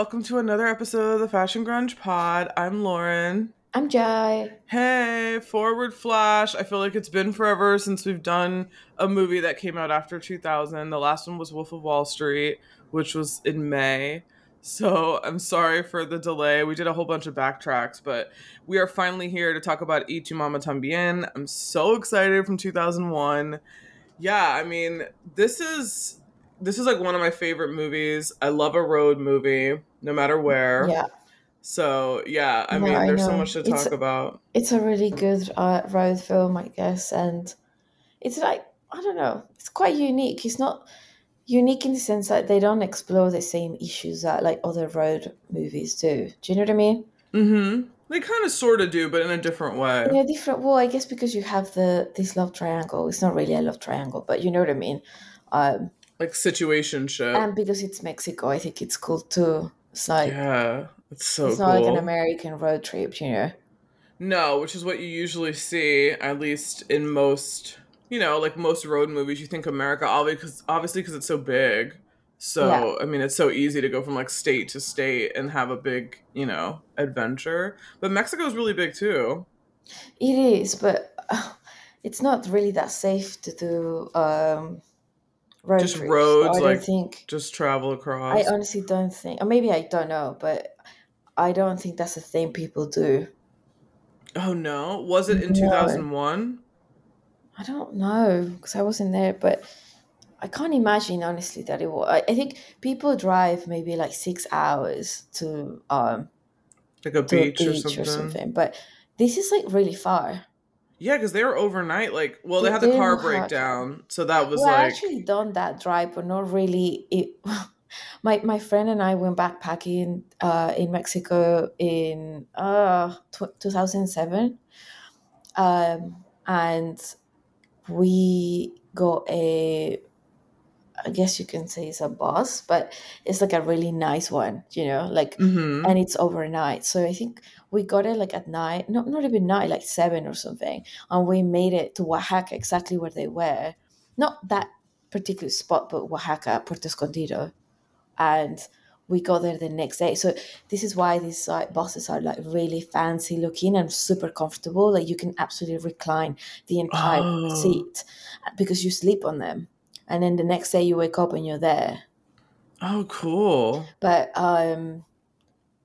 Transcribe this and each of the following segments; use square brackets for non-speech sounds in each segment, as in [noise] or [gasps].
Welcome to another episode of the Fashion Grunge Pod. I'm Lauren. I'm Jai. Hey, forward flash. I feel like it's been forever since we've done a movie that came out after 2000. The last one was Wolf of Wall Street, which was in May. So I'm sorry for the delay. We did a whole bunch of backtracks, but we are finally here to talk about Tu Mama Tambien. I'm so excited from 2001. Yeah, I mean, this is this is like one of my favorite movies. I love a road movie, no matter where. Yeah. So yeah, I No, mean, I there's so much to It's- talk about. It's a really good uh, road film, I guess, and it's like I don't know, it's quite unique. It's not unique in the sense that they don't explore the same issues that like other road movies do. Do you know what I mean? Mm-hmm. They kind of sort of do, but in a different way. In a different well, I guess because you have the this love triangle. It's not really a love triangle, but you know what I mean. Um, Like situation shit. and because it's Mexico, I think it's cool too. It's like yeah, it's so it's cool. not like an American road trip, you know. No, which is what you usually see, at least in most, you know, like most road movies. You think America, obviously, because obviously, because it's so big. So Yeah. I mean, it's so easy to go from like state to state and have a big, you know, adventure. But Mexico is really big too. It is, but uh, it's not really that safe to do um, road Just trips. roads, I like, don't think. Just travel across. I honestly don't think, or maybe I don't know, but I don't think that's a thing people do. oh no, was it in two thousand one? I don't know because I wasn't there, but I can't imagine honestly that it was. I, I think people drive maybe like six hours to um Like a to a beach, or, something. but this is like really far. Yeah, because they were overnight. Like, well, they, They- had the car breakdown, so that was well, I like, actually done that drive, but not really. It, [laughs] my my friend and I went backpacking uh, in Mexico in uh, tw- 2007, um, and we got a. I guess you can say it's a bus, but it's like a really nice one, you know, like hmm and it's overnight. So I think we got it like at night, not not even night, like seven or something, and we made it to Oaxaca, exactly where they were. Not that particular spot, but Oaxaca, Puerto Escondido, and we got there the next day. So this is why these like, buses are like really fancy looking and super comfortable. Like you can absolutely recline the entire Oh. [gasps] seat because you sleep on them, and then the next day you wake up and you're there Oh, cool. but um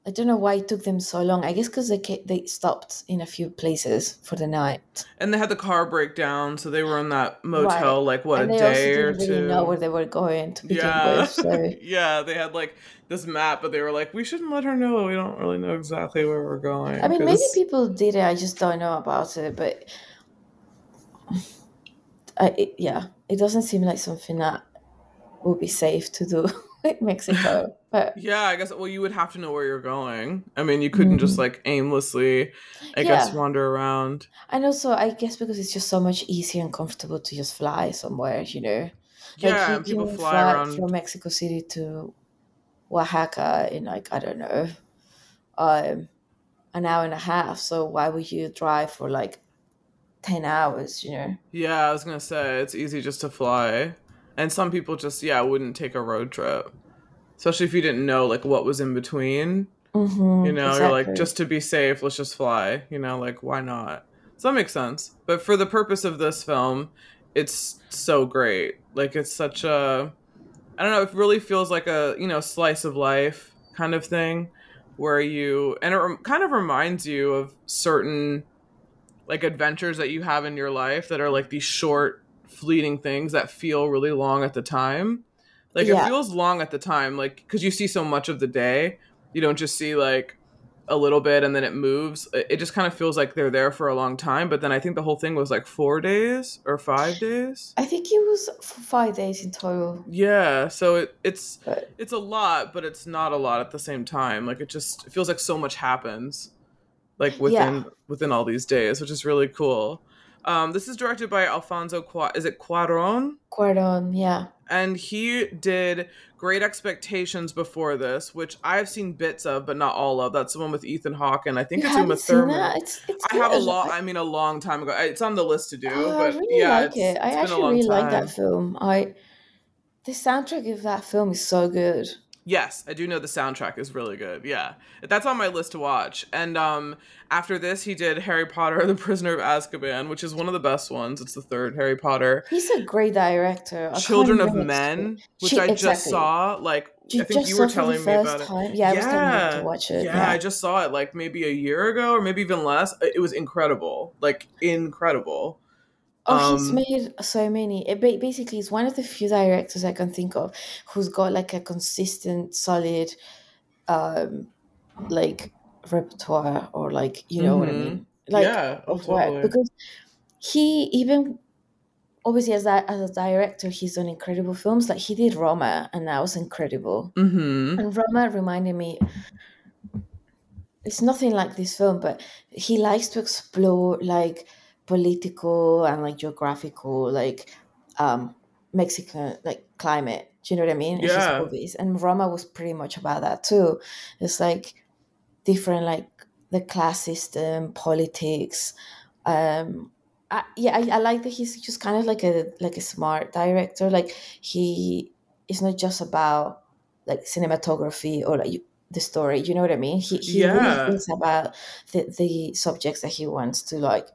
I don't know why it took them so long. I guess because they ca- they stopped in a few places for the night, And they had the car breakdown, so they were in that motel like what and a they day also or didn't two. really know where they were going to begin yeah, with. So [laughs] yeah, they had like this map, but they were like, we shouldn't let her know. We don't really know exactly where we're going. I mean, maybe 'cause- people did it. I just don't know about it. But [sighs] I, it, yeah, it doesn't seem like something that would be safe to do [laughs] Mexico. But Yeah, I guess. Well, you would have to know where you're going. I mean, you couldn't just Mhm. like aimlessly, I guess, wander around. and also, I guess because it's just so much easier and comfortable to just fly somewhere, you know. Yeah, you people can fly around. from Mexico City to Oaxaca in like I don't know, um, an hour and a half. So why would you drive for like ten hours? You know? Yeah, I was gonna say it's easy just to fly, and some people just yeah wouldn't take a road trip, especially if you didn't know like what was in between. Mm-hmm, You know, you're like just to be safe, let's just fly. You know, like why not? So that makes sense. But for the purpose of this film, it's so great. Like it's such a, I don't know, it really feels like a you know slice of life kind of thing, where you and it rem- kind of reminds you of certain like adventures that you have in your life that are like these short fleeting things that feel really long at the time. Like Yeah. it feels long at the time like because you see so much of the day. You don't just see like a little bit and then it moves. It just kind of feels like they're there for a long time but then i think the whole thing was like four days or five days? I think it was five days in total. yeah so it, it's But it's a lot but it's not a lot at the same time. Like it just it feels like so much happens like within within all these days which is really cool um this is directed by alfonso Qua- is it Cuaron? Cuaron, yeah. and he did great expectations before this which i've seen bits of but not all of that's the one with ethan hawke and i think you it's uma thurman? It's, it's i have a lot I- i mean a long time ago it's on the list to do Oh, I but really yeah like it. I it's been a actually really like that film. I the soundtrack of that film is so good. Yes, I do know the soundtrack is really good. Yeah. That's on my list to watch. And um after this he did Harry Potter and the Prisoner of Azkaban, which is one of the best ones. It's the third Harry Potter. He's a great director. I Children of Men, which She- I just saw like You I think you were saw for the telling me about first it. time? Yeah, I was telling you to watch it. Yeah, Yeah. I just saw it like maybe a year ago or maybe even less. It was incredible. Like incredible. Oh, he's Um, made so many. It ba- basically is one of the few directors I can think of who's got like a consistent, solid, um, like repertoire or like you know what I Mhm. mean, like yeah, oh, of work totally. because he even obviously as that as a director he's done incredible films like he did Roma and that was incredible Mhm. and Roma reminded me it's nothing like this film but he likes to explore like political and like geographical like um Mexican like climate. Do you know what I mean? Yeah. movies and Roma was pretty much about that too. It's like different like the class system politics um I, yeah I, I like that he's just kind of like a like a smart director. Like he it's not just about like cinematography or like the story. You know what i mean? He, he Yeah. really thinks about the, the subjects that he wants to like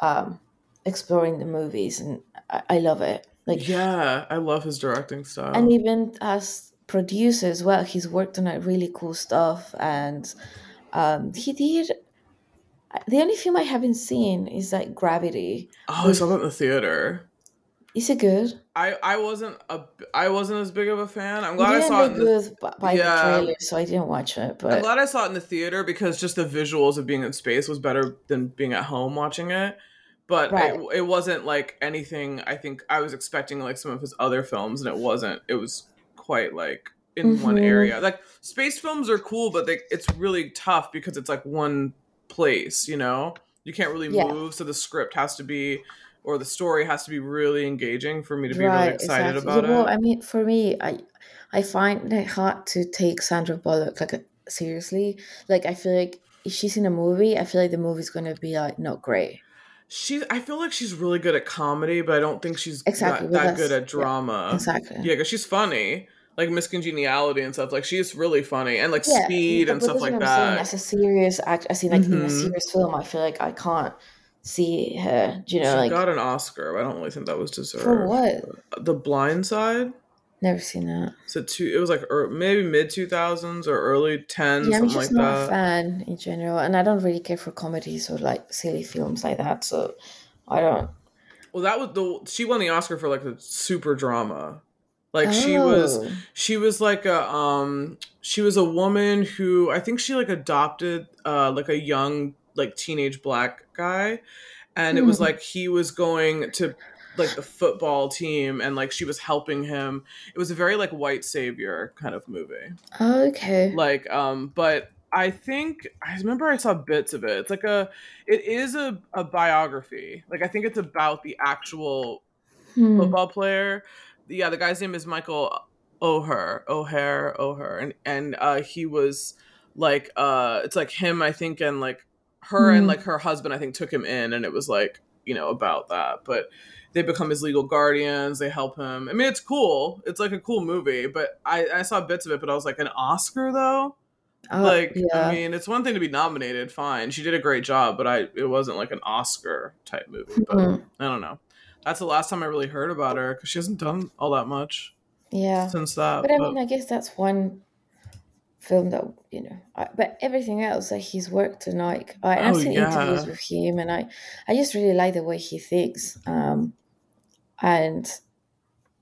um explore in the movies and i, I love it like yeah, I love his directing style. and even as producer as well he's worked on like really cool stuff and um he did the only film i haven't seen is like gravity oh, I saw that in the theater. is it good I I wasn't a I wasn't as big of a fan. I'm glad I saw it in the by Yeah. the trailer so i didn't watch it But I'm glad I saw it in the theater because just the visuals of being in space was better than being at home watching it. But Right. it, it wasn't like anything. I think I was expecting like some of his other films, and it wasn't. It was quite like in one Mhm. area. Like space films are cool, but they, it's really tough because it's like one place. You know, you can't really Yeah. move, so the script has to be or the story has to be really engaging for me to be really right excited exactly about yeah, well it. i mean for me i i find it hard to take sandra bullock like seriously like i feel like if she's in a movie i feel like the movie's gonna be like not great She, I feel like she's really good at comedy, but I don't think she's Exactly, that, that good at drama. exactly Yeah, because she's funny, like Miss Congeniality and stuff. Like she's really funny, and like Yeah, Speed and stuff like saying, that. As a serious act, as in like in a Mhm. serious film, I feel like I can't see her. Do you know, she like got an Oscar. I don't really think that was deserved. for what? The Blind Side. Never seen that. So two, it was like maybe mid two thousands or early tens, Yeah, I'm just like not a fan in general, and I don't really care for comedies or like silly films like that. So I don't. Well, that was the she won the Oscar for like the super drama. Like she was Oh. she was like a um she was a woman who I think she like adopted uh like a young like teenage black guy and it was Hmm. like he was going to like the football team and like she was helping him. It was a very like white savior kind of movie. Okay. Like um but I think I remember I saw bits of it. It's like a it is a, a biography. Like I think it's about the actual Hmm. football player. Yeah, the guy's name is Michael O'Hare, O'Hare, O'Hare, and and uh, he was like, uh, it's like him, I think, and like her and Hmm. like her husband, I think, took him in, and it was like you know about that, but they become his legal guardians. They help him. I mean, it's cool. It's like a cool movie, but I I saw bits of it, but I was like, an Oscar though. Uh, like yeah. I mean, it's one thing to be nominated, fine. She did a great job, but I it wasn't like an Oscar type movie. But Mhm. I don't know. That's the last time I really heard about her because she hasn't done all that much yeah. since that. But I mean, I guess that's one film that you know. I, but everything else that he's worked on, like I, Oh, seen yeah. interviews with him, and I, I just really like the way he thinks. Um, and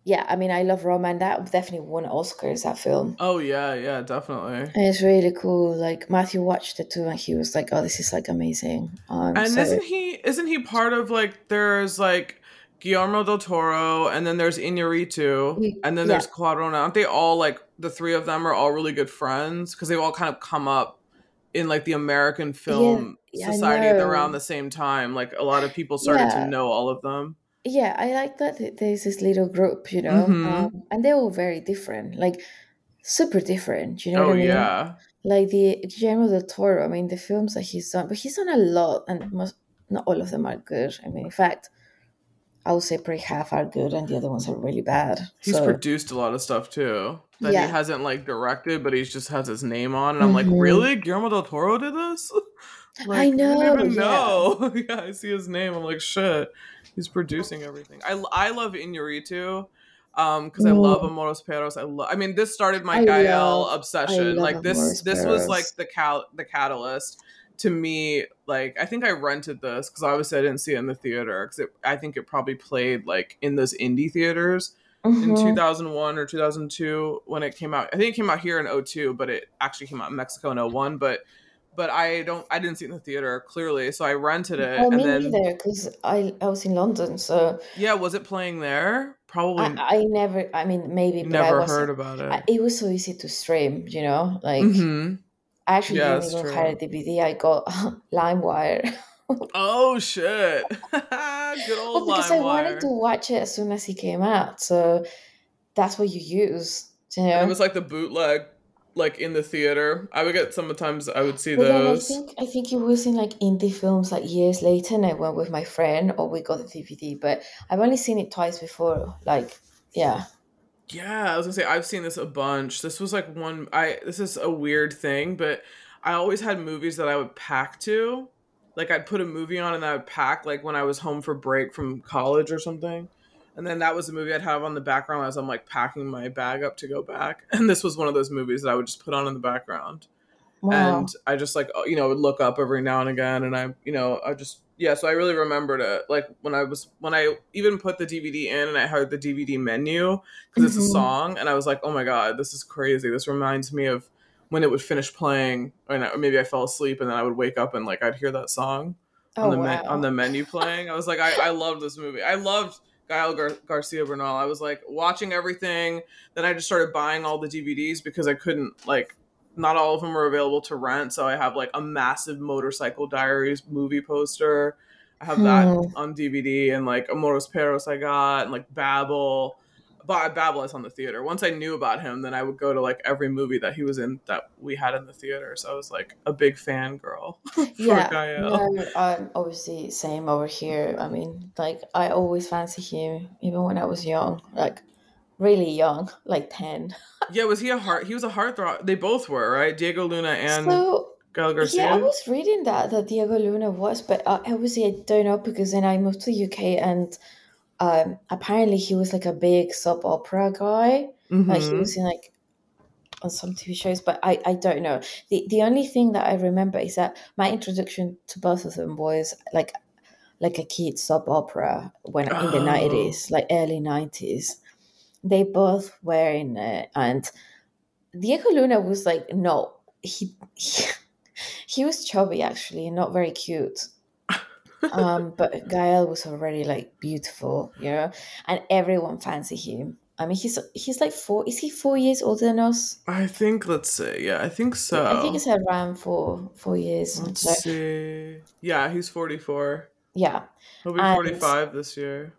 yeah, I mean, I love Roma, and that definitely won Oscars. That film. oh yeah, yeah, definitely. And it's really cool. Like Matthew watched it too, and he was like, "Oh, this is like amazing." Um, And so- isn't he isn't he part of like there's like Guillermo del Toro and then there's Iñárritu and then yeah. there's Cuarón. Aren't they all like the three of them are all really good friends because they've all kind of come up in like the American film yeah, I society around the same time. Like a lot of people started Yeah. to know all of them. yeah, I like that there's this little group, you know, Mhm. um, and they're all very different, like super different. You know oh what I mean? yeah. Like the Guillermo del Toro. I mean, the films that he's done, but he's done a lot, and most not all of them are good. I mean, in fact, I would say probably half are good and the other ones are really bad. He's so, produced a lot of stuff too that Yeah. he hasn't like directed, but he just has his name on. And I'm like, Mhm. really? Guillermo del Toro did this? [laughs] I know, I even yeah. know. [laughs] yeah, I see his name. I'm like, shit. He's producing everything. I, I love Inarritu um because I love Mm. Amores Perros. I love. I mean, this started my I Gael love- obsession. love Like this, this was like the cal the catalyst to me. Like I think I rented this because obviously I didn't see it in the theater because I think it probably played like in those indie theaters in Mhm. 2001 or 2002 when it came out. I think it came out here in 02, but it actually came out in Mexico in 01. But but I don't I didn't see it in the theater clearly, so I rented it Oh, me then neither, because I, I was in London, so yeah, was it playing there? Probably I, I never, I mean, maybe, but I never heard about I, it. it was so easy to stream, you know? Like, hmm I actually Yeah, didn't even true. a DVD. I got [laughs] LimeWire. Oh shit! [laughs] Good [laughs] old well, because I wanted to watch it as soon as he came out. So that's what you use, you know? It was like the bootleg, like in the theater. I would get sometimes. I would see But then I think I think it was in like indie films like years later, and I went with my friend, or we got the DVD. But I've only seen it twice before. Like, yeah, Yeah, I was gonna say I've seen this a bunch. This was like one I this is a weird thing, but I always had movies that I would pack to. Like I'd put a movie on and I would pack like when I was home for break from college or something. And then that was the movie I'd have on the background as I'm like packing my bag up to go back. [laughs] And this was one of those movies that I would just put on in the background. Wow. And I just like you know would look up every now and again and I you know I just yeah, so I really remembered it. Like when I was when I even put the DVD in and I heard the DVD menu because it's a Mhm. song, and I was like, oh my god, this is crazy. This reminds me of when it would finish playing, and I- or maybe I fell asleep and then I would wake up and like I'd hear that song on oh the wow. me- on the menu playing. I was like, I I loved this movie. I loved. Gael Gar- Garcia Bernal. I was like watching everything. Then I just started buying all the DVDs because I couldn't like not all of them are available to rent. So I have like a massive Motorcycle Diaries movie poster. I have that Hmm. on DVD and like Amores Perros I got and like Babel. But Babel is on the theater. Once I knew about him, then I would go to like every movie that he was in that we had in the theater. So I was like a big fan girl [laughs] yeah, Gael. no, I'm obviously same over here. I mean, like I always fancy him, even when I was young, like really young, like ten. Yeah, was he a heart? He was a heartthrob. They both were, right? Diego Luna and so Gael Garcia. Yeah, I was reading that that Diego Luna was, but uh, obviously I don't know because then I moved to the UK and um, apparently he was like a big soap opera guy. Like he was in like on some TV shows, but I, I don't know. The the only thing that I remember is that my introduction to both of them was like like a kid soap opera when in the Oh. nineties, like early nineties. They both were in it, and Diego Luna was like no, he he, [laughs] he was chubby actually, not very cute. um, [laughs] but Gael was already like beautiful, you know, and everyone fancied him. I mean, he's he's like four. Is he four years older than us? I think. Let's see. Yeah, I think so. I think it's around four four years. Let's So, see. Yeah, he's forty-four. yeah. He'll be And- forty-five this year.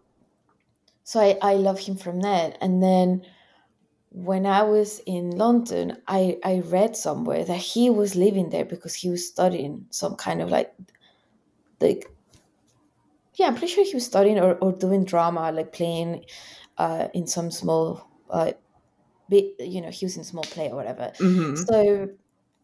So I, I love him from that. And then when I was in London, I, I read somewhere that he was living there because he was studying some kind of like like yeah, I'm pretty sure he was studying or, or doing drama, like playing uh, in some small uh, bit you know, he was in small play or whatever. hmm So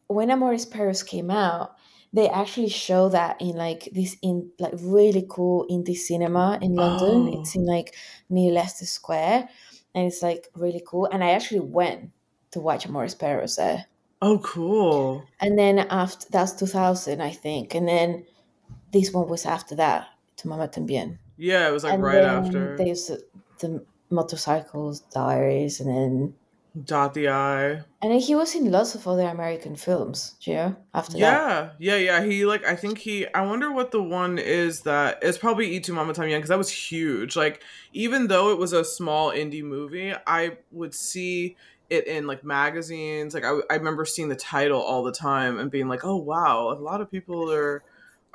when Amores Perros came out, they actually show that in like this in like really cool indie cinema in London. Oh. It's in like near Leicester Square, and it's like really cool. And I actually went to watch Amores Perros there. Oh, cool. And then after that's two thousand, I think, and then this one was after that Tu Mamá También. Yeah, it was like and right after There's the, the motorcycles diaries, and then Dot the I. and he was in lots of other American films. You know, after that. Yeah, yeah, yeah. He like I think he. I wonder what the one is that it's probably E two Mama Time Young because that was huge. Like even though it was a small indie movie, I would see it in like magazines. Like I, I remember seeing the title all the time and being like, oh wow, a lot of people are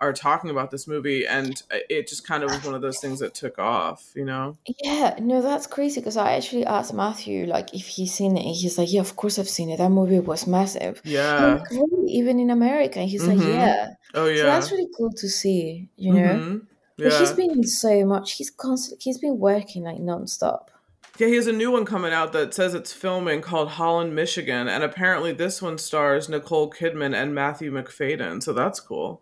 are talking about this movie, and it just kind of was one of those things that took off. You know? Yeah, no, that's crazy because I actually asked Matthew like if he's seen it, and he's like, "Yeah, of course I've seen it. That movie was massive, Yeah. Like, "Really? even in America." He's like, Mhm. "Yeah." Oh So yeah. that's really cool to see, you know. Mhm. But he's Yeah. been in so much. He's constantly He's been working like nonstop. Yeah, he has a new one coming out that says it's filming called Holland, Michigan, and apparently this one stars Nicole Kidman and Matthew Macfadyen, so that's cool.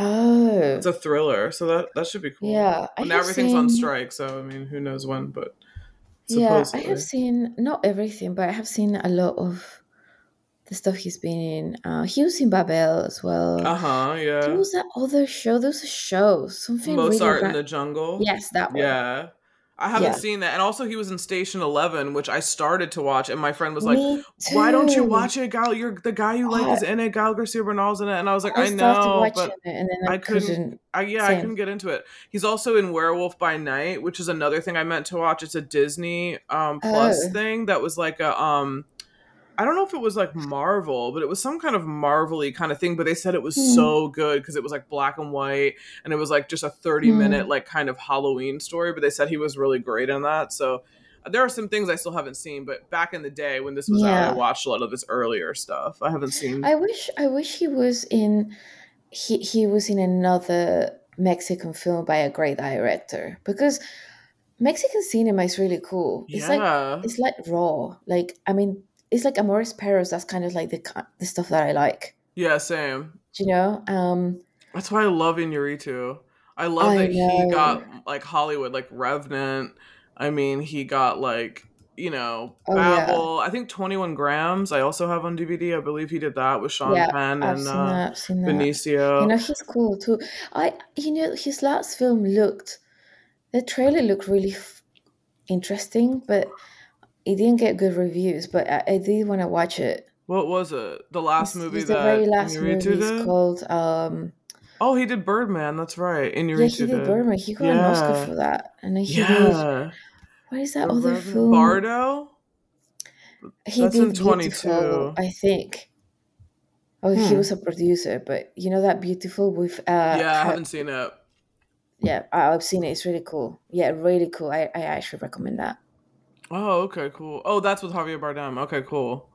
Oh, It's a thriller, so that that should be cool. yeah. Have everything's on strike, so I mean, who knows when? But Yeah, I have seen not everything, but I have seen a lot of the stuff he's been in. Uh, he was in Babel as well. Uh huh. Yeah. There was that other show. There was a show. Something Mozart really in the Jungle. Yes, that one. Yeah. I haven't Yeah. seen that, and also he was in Station Eleven, which I started to watch, and my friend was like, "Why don't you watch it, Gael? You're the guy you like is in it. Gael Garcia Bernal's in it." And I was like, I "I, know, but it and then I, I couldn't- couldn't. I, yeah, I couldn't get into it." He's also in Werewolf by Night, which is another thing I meant to watch. It's a Disney um, Plus Oh. thing that was like a um, I don't know if it was like Marvel, but it was some kind of Marvel-y kind of thing. But they said it was Hmm. so good because it was like black and white, and it was like just a thirty-minute like kind of Halloween story. But they said he was really great in that. So there are some things I still haven't seen. But back in the day when this was out, I watched a lot of this earlier stuff. I haven't seen. I wish. I wish he was in. He he was in another Mexican film by a great director because Mexican cinema is really cool. It's like yeah, it's like raw. Like I mean, it's like Amores Perros. That's kind of like the the stuff that I like. yeah, same. Do you know? Um, That's why I love Inarritu. I love I that he got like Hollywood, like Revenant. I mean, he got like you know Oh, yeah. Babel. I think Twenty One Grams. I also have on DVD. I believe he did that with Sean Yeah, Penn I've and uh, that. I've seen that. Benicio. You know, he's cool too. I, you know, his last film looked, the trailer looked really f- interesting, but it didn't get good reviews. But I, I did want to watch it. what was it? The last It's- movie it's that the very last movie. did. It's called. Um, oh, he did Birdman. That's right. In. Yeah, he did Birdman. He got an Oscar Yeah. for that, and then he did. Yeah. What is that The other film? Bardo. he that's did in 22. Biutiful, I think. Oh, he Hmm. was a producer, but you know that Biutiful with uh yeah, I haven't seen it. yeah, I've seen it. It's really cool. Yeah, really cool. I, I actually recommend that. Oh, okay, cool. Oh, that's with Javier Bardem. Okay, cool.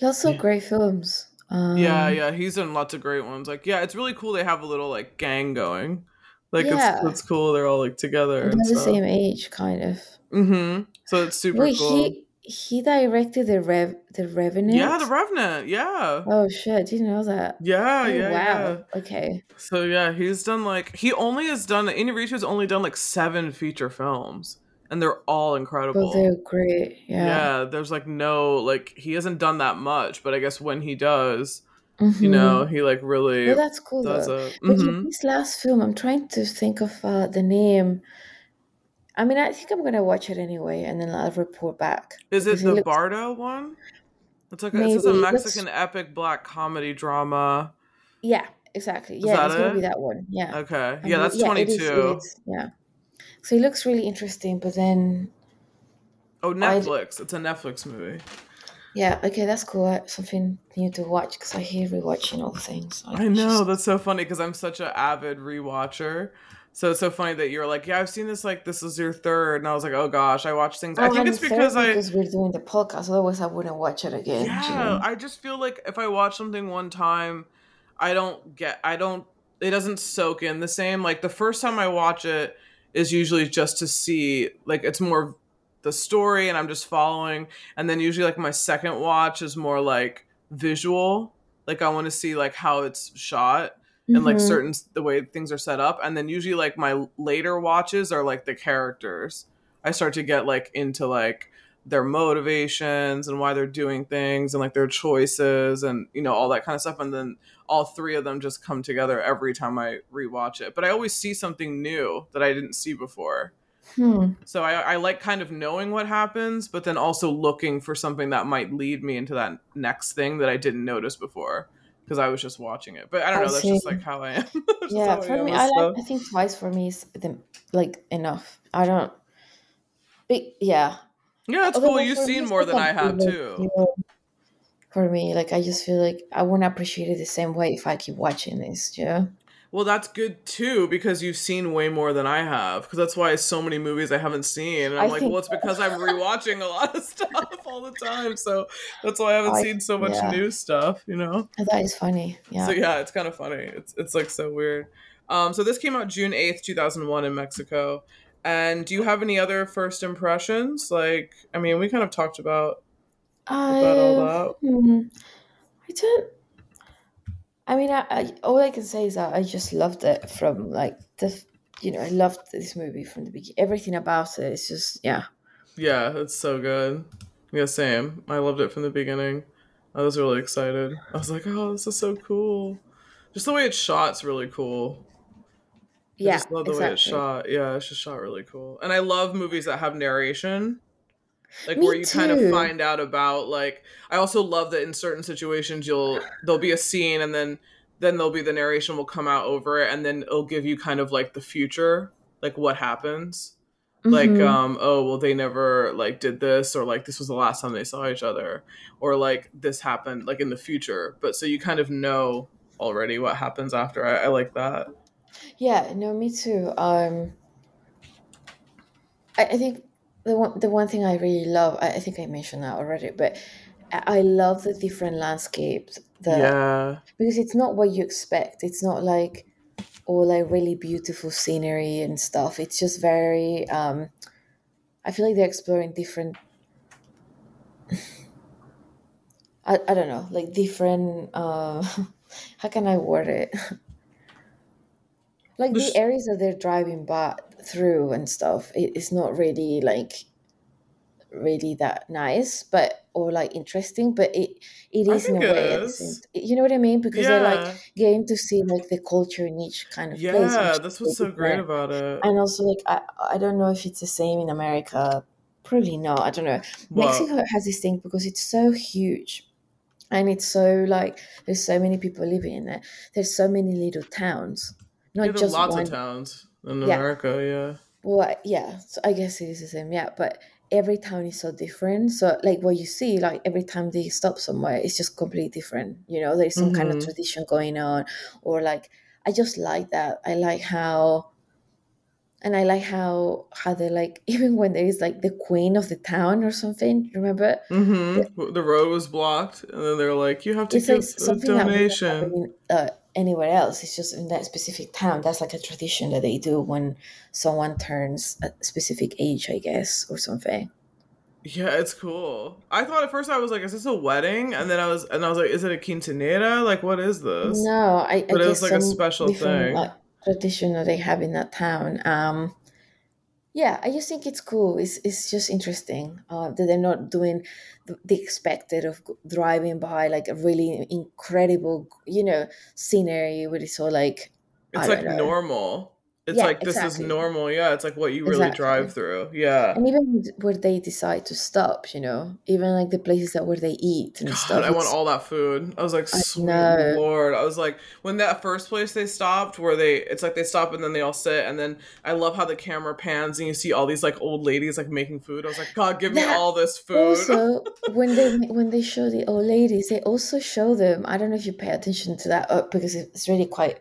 Lots of Yeah. great films. Um, yeah, yeah, he's in lots of great ones. Like, yeah, it's really cool. They have a little like gang going. Like, Yeah. it's it's cool. They're all like together. They're the same age, kind of. Mm-hmm. So it's super Wait, cool. he he directed the Rev the Revenant. Yeah, the Revenant. Yeah. Oh shit! I didn't know that. Yeah, Oh, yeah, wow. yeah. Okay. So yeah, he's done like he only has done Inarritu's only done like seven feature films, and they're all incredible. They're great. yeah. Yeah. there's like no like he hasn't done that much, but I guess when he does, Mhm. you know, he like really Well, that's cool does though. it. But Mhm. his last film, I'm trying to think of uh, the name. I mean, I think I'm gonna watch it anyway, and then I'll report back. Is it the looks- Bardo one? It's like a, it's a Maybe. Mexican epic black comedy drama. Yeah, exactly. Yeah, it's gonna be that one. Yeah. Okay, yeah, it- that's it is, twenty it two. is, Yeah. So it looks really interesting, but then Oh, I- Netflix. It's a Netflix movie. yeah, okay, that's cool. Something new to watch because I hate rewatching all things. Like, I know just- that's so funny because I'm such an avid rewatcher. So it's so funny that you're like, yeah, I've seen this like this is your third, and I was like, oh gosh, I watch things. I Oh, think I'm it's because I because we're doing the podcast. Otherwise, I wouldn't watch it again. yeah? I just feel like if I watch something one time, I don't get, I don't, it doesn't soak in the same. Like the first time I watch it is usually just to see, like it's more the story, and I'm just following, and then usually like my second watch is more like visual, like I want to see like how it's shot and like Mhm. certain the way things are set up. And then usually like my later watches are like the characters. I start to get like into like their motivations and why they're doing things and like their choices and you know all that kind of stuff and then all three of them just come together every time i rewatch it but i always see something new that i didn't see before Hmm. so I, I like kind of knowing what happens but then also looking for something that might lead me into that next thing that i didn't notice before because i was just watching it but i don't I know that's just like how i am [laughs] Yeah, how I for me, I like. I think twice for me is the, like enough. I don't. But yeah, Yeah, it's cool. You've seen more than I have too. you know, For me, like I just feel like I wouldn't appreciate it the same way if I keep watching this. Yeah. Well, that's good too because you've seen way more than I have. Because that's why so many movies I haven't seen. And I'm I like, well, it's because I'm rewatching a lot of [laughs] stuff all the time. So that's why I haven't I- seen so much yeah. new stuff. You know. That is funny. Yeah. So yeah, it's kind of funny. It's it's like so weird. Um, so this came out June eighth, two thousand one, in Mexico. And do you have any other first impressions? Like, I mean, we kind of talked about about all I, that. hmm, I don't. I mean, I, I all I can say is that I just loved it from like the, you know, I loved this movie from the beginning. Everything about it is just yeah. Yeah, it's so good. Yeah, same. I loved it from the beginning. I was really excited. I was like, oh, this is so cool. Just the way it's shot's really cool. I Yeah, just love the way it's exactly. shot. Yeah, it's just shot really cool. And I love movies that have narration. Like where Me you kind of find out about like I also love that in certain situations you'll there'll be a scene and then then there'll be the narration will come out over it and then it'll give you kind of like the future, like what happens. Like Mm-hmm. um oh well they never like did this or like this was the last time they saw each other or like this happened like in the future. But so you kind of know already what happens after. I, I like that. Yeah, no, me too. Um, I, I think the one the one thing I really love, I, I think I mentioned that already, but I, I love the different landscapes that Yeah. because it's not what you expect. It's not like all like really beautiful scenery and stuff. It's just very. Um, I feel like they're exploring different. [laughs] I, I don't know, like different. Uh, [laughs] how can I word it? [laughs] like the areas that they're driving by through and stuff. It, it's not really like really that nice, but or like interesting, but it it I is in a way. At the is. same, you know what I mean? Because they're like Yeah. getting to see like the culture in each kind of place. which Yeah, that's so what's so great different. about it. And also, like I I don't know if it's the same in America. Probably not. I don't know. Well, Mexico has this thing because it's so huge. And it's so like there's so many people living in it. There's so many little towns, not there's just lots one. of towns in Yeah, America, yeah. well, yeah. So I guess it is the same. Yeah, but every town is so different. So like what you see, like every time they stop somewhere, it's just completely different. You know, there's some kind of Mm-hmm. tradition going on, or like I just like that. I like how, and I like how how they like [laughs] even when there is like the queen of the town or something. Remember? The, Mm-hmm. The road was blocked, and then they're like, "You have to it's like give a something that wouldn't donation." uh, anywhere else. It's just in that specific town. That's like a tradition that they do when someone turns a specific age, I guess, or something. Yeah, it's cool. I thought at first I was like, "Is this a wedding?" And then I was, and I was like, "Is it a quinceanera? Like, what is this?" No, I, I it guess was like a special thing. like tradition that they have in that town. Um, yeah, I just think it's cool. It's it's just interesting uh, that they're not doing the, the expected of g- driving by like a really incredible, you know, scenery where it's all like I It's don't like know. normal. It's Yeah, like this is normal. Yeah, it's like what you really drive through. Yeah. And even where they decide to stop, you know, even like the places that where they eat and God, stuff. I want all that food. I was like, I lord. I was like, when that first place they stopped, where they, it's like they stop and then they all sit, and then I love how the camera pans and you see all these like old ladies like making food. I was like, God, give me all this food. also [laughs] when they when they show the old ladies, they also show them. I don't know if you pay attention to that uh, because it's really quite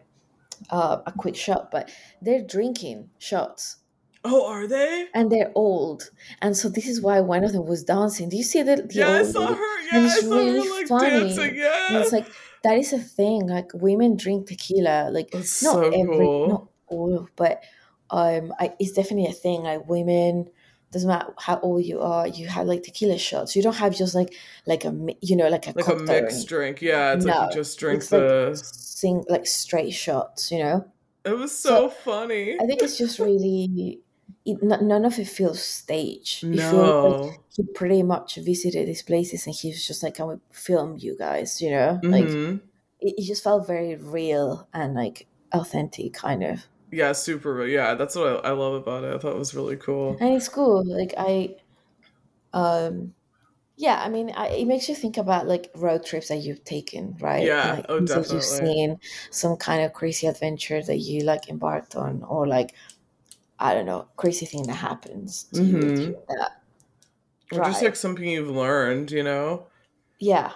uh, a quick shot, but they're drinking shots Oh, are they? and they're old, and so this is why one of them was dancing. Do you see the the Yeah, I saw lady? her. And Yeah, I it's saw really her like funny, dancing. and Yeah. it's like that is a thing. Like women drink tequila, like That's not so every, cool. not all, but um, I, it's definitely a thing. Like women, doesn't matter how old you are, you have like tequila shots. You don't have just like like a you know like a Like a mixed drink. Yeah, it's like you No, just drink it's like the. sing like straight shots. You know. It was So so funny. I think it's just really. It, n- none of it feels staged. Feels like No. he pretty much visited these places and he was just like, "Can we film you guys?" You know, like hmm it, it just felt very real and like authentic, kind of. Yeah, super. Yeah, that's what I, I love about it. I thought it was really cool. And it's cool. Like I, um, yeah. I mean, I, it makes you think about like road trips that you've taken, right? And Yeah. like Oh, things that you've definitely. seen, some kind of crazy adventure that you like embarked on, or like I don't know, crazy thing that happens to you hmm during that Or just like something you've learned, you know? Yeah,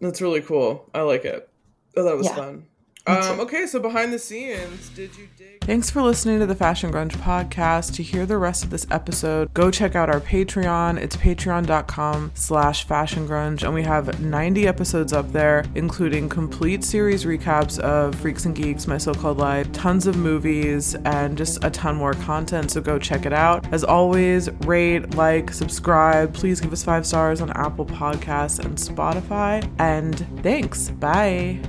That's really cool. I like it. Oh, that was yeah. fun. Um, okay, so behind the scenes, did you dig? Thanks for listening to the Fashion Grunge podcast. To hear the rest of this episode, go check out our Patreon. It's patreon.com slash fashion grunge, and we have 90 episodes up there, including complete series recaps of Freaks and Geeks, My So-Called Life, tons of movies, and just a ton more content, so go check it out. As always, rate, like, subscribe. Please give us five stars on Apple Podcasts and Spotify. And thanks. Bye.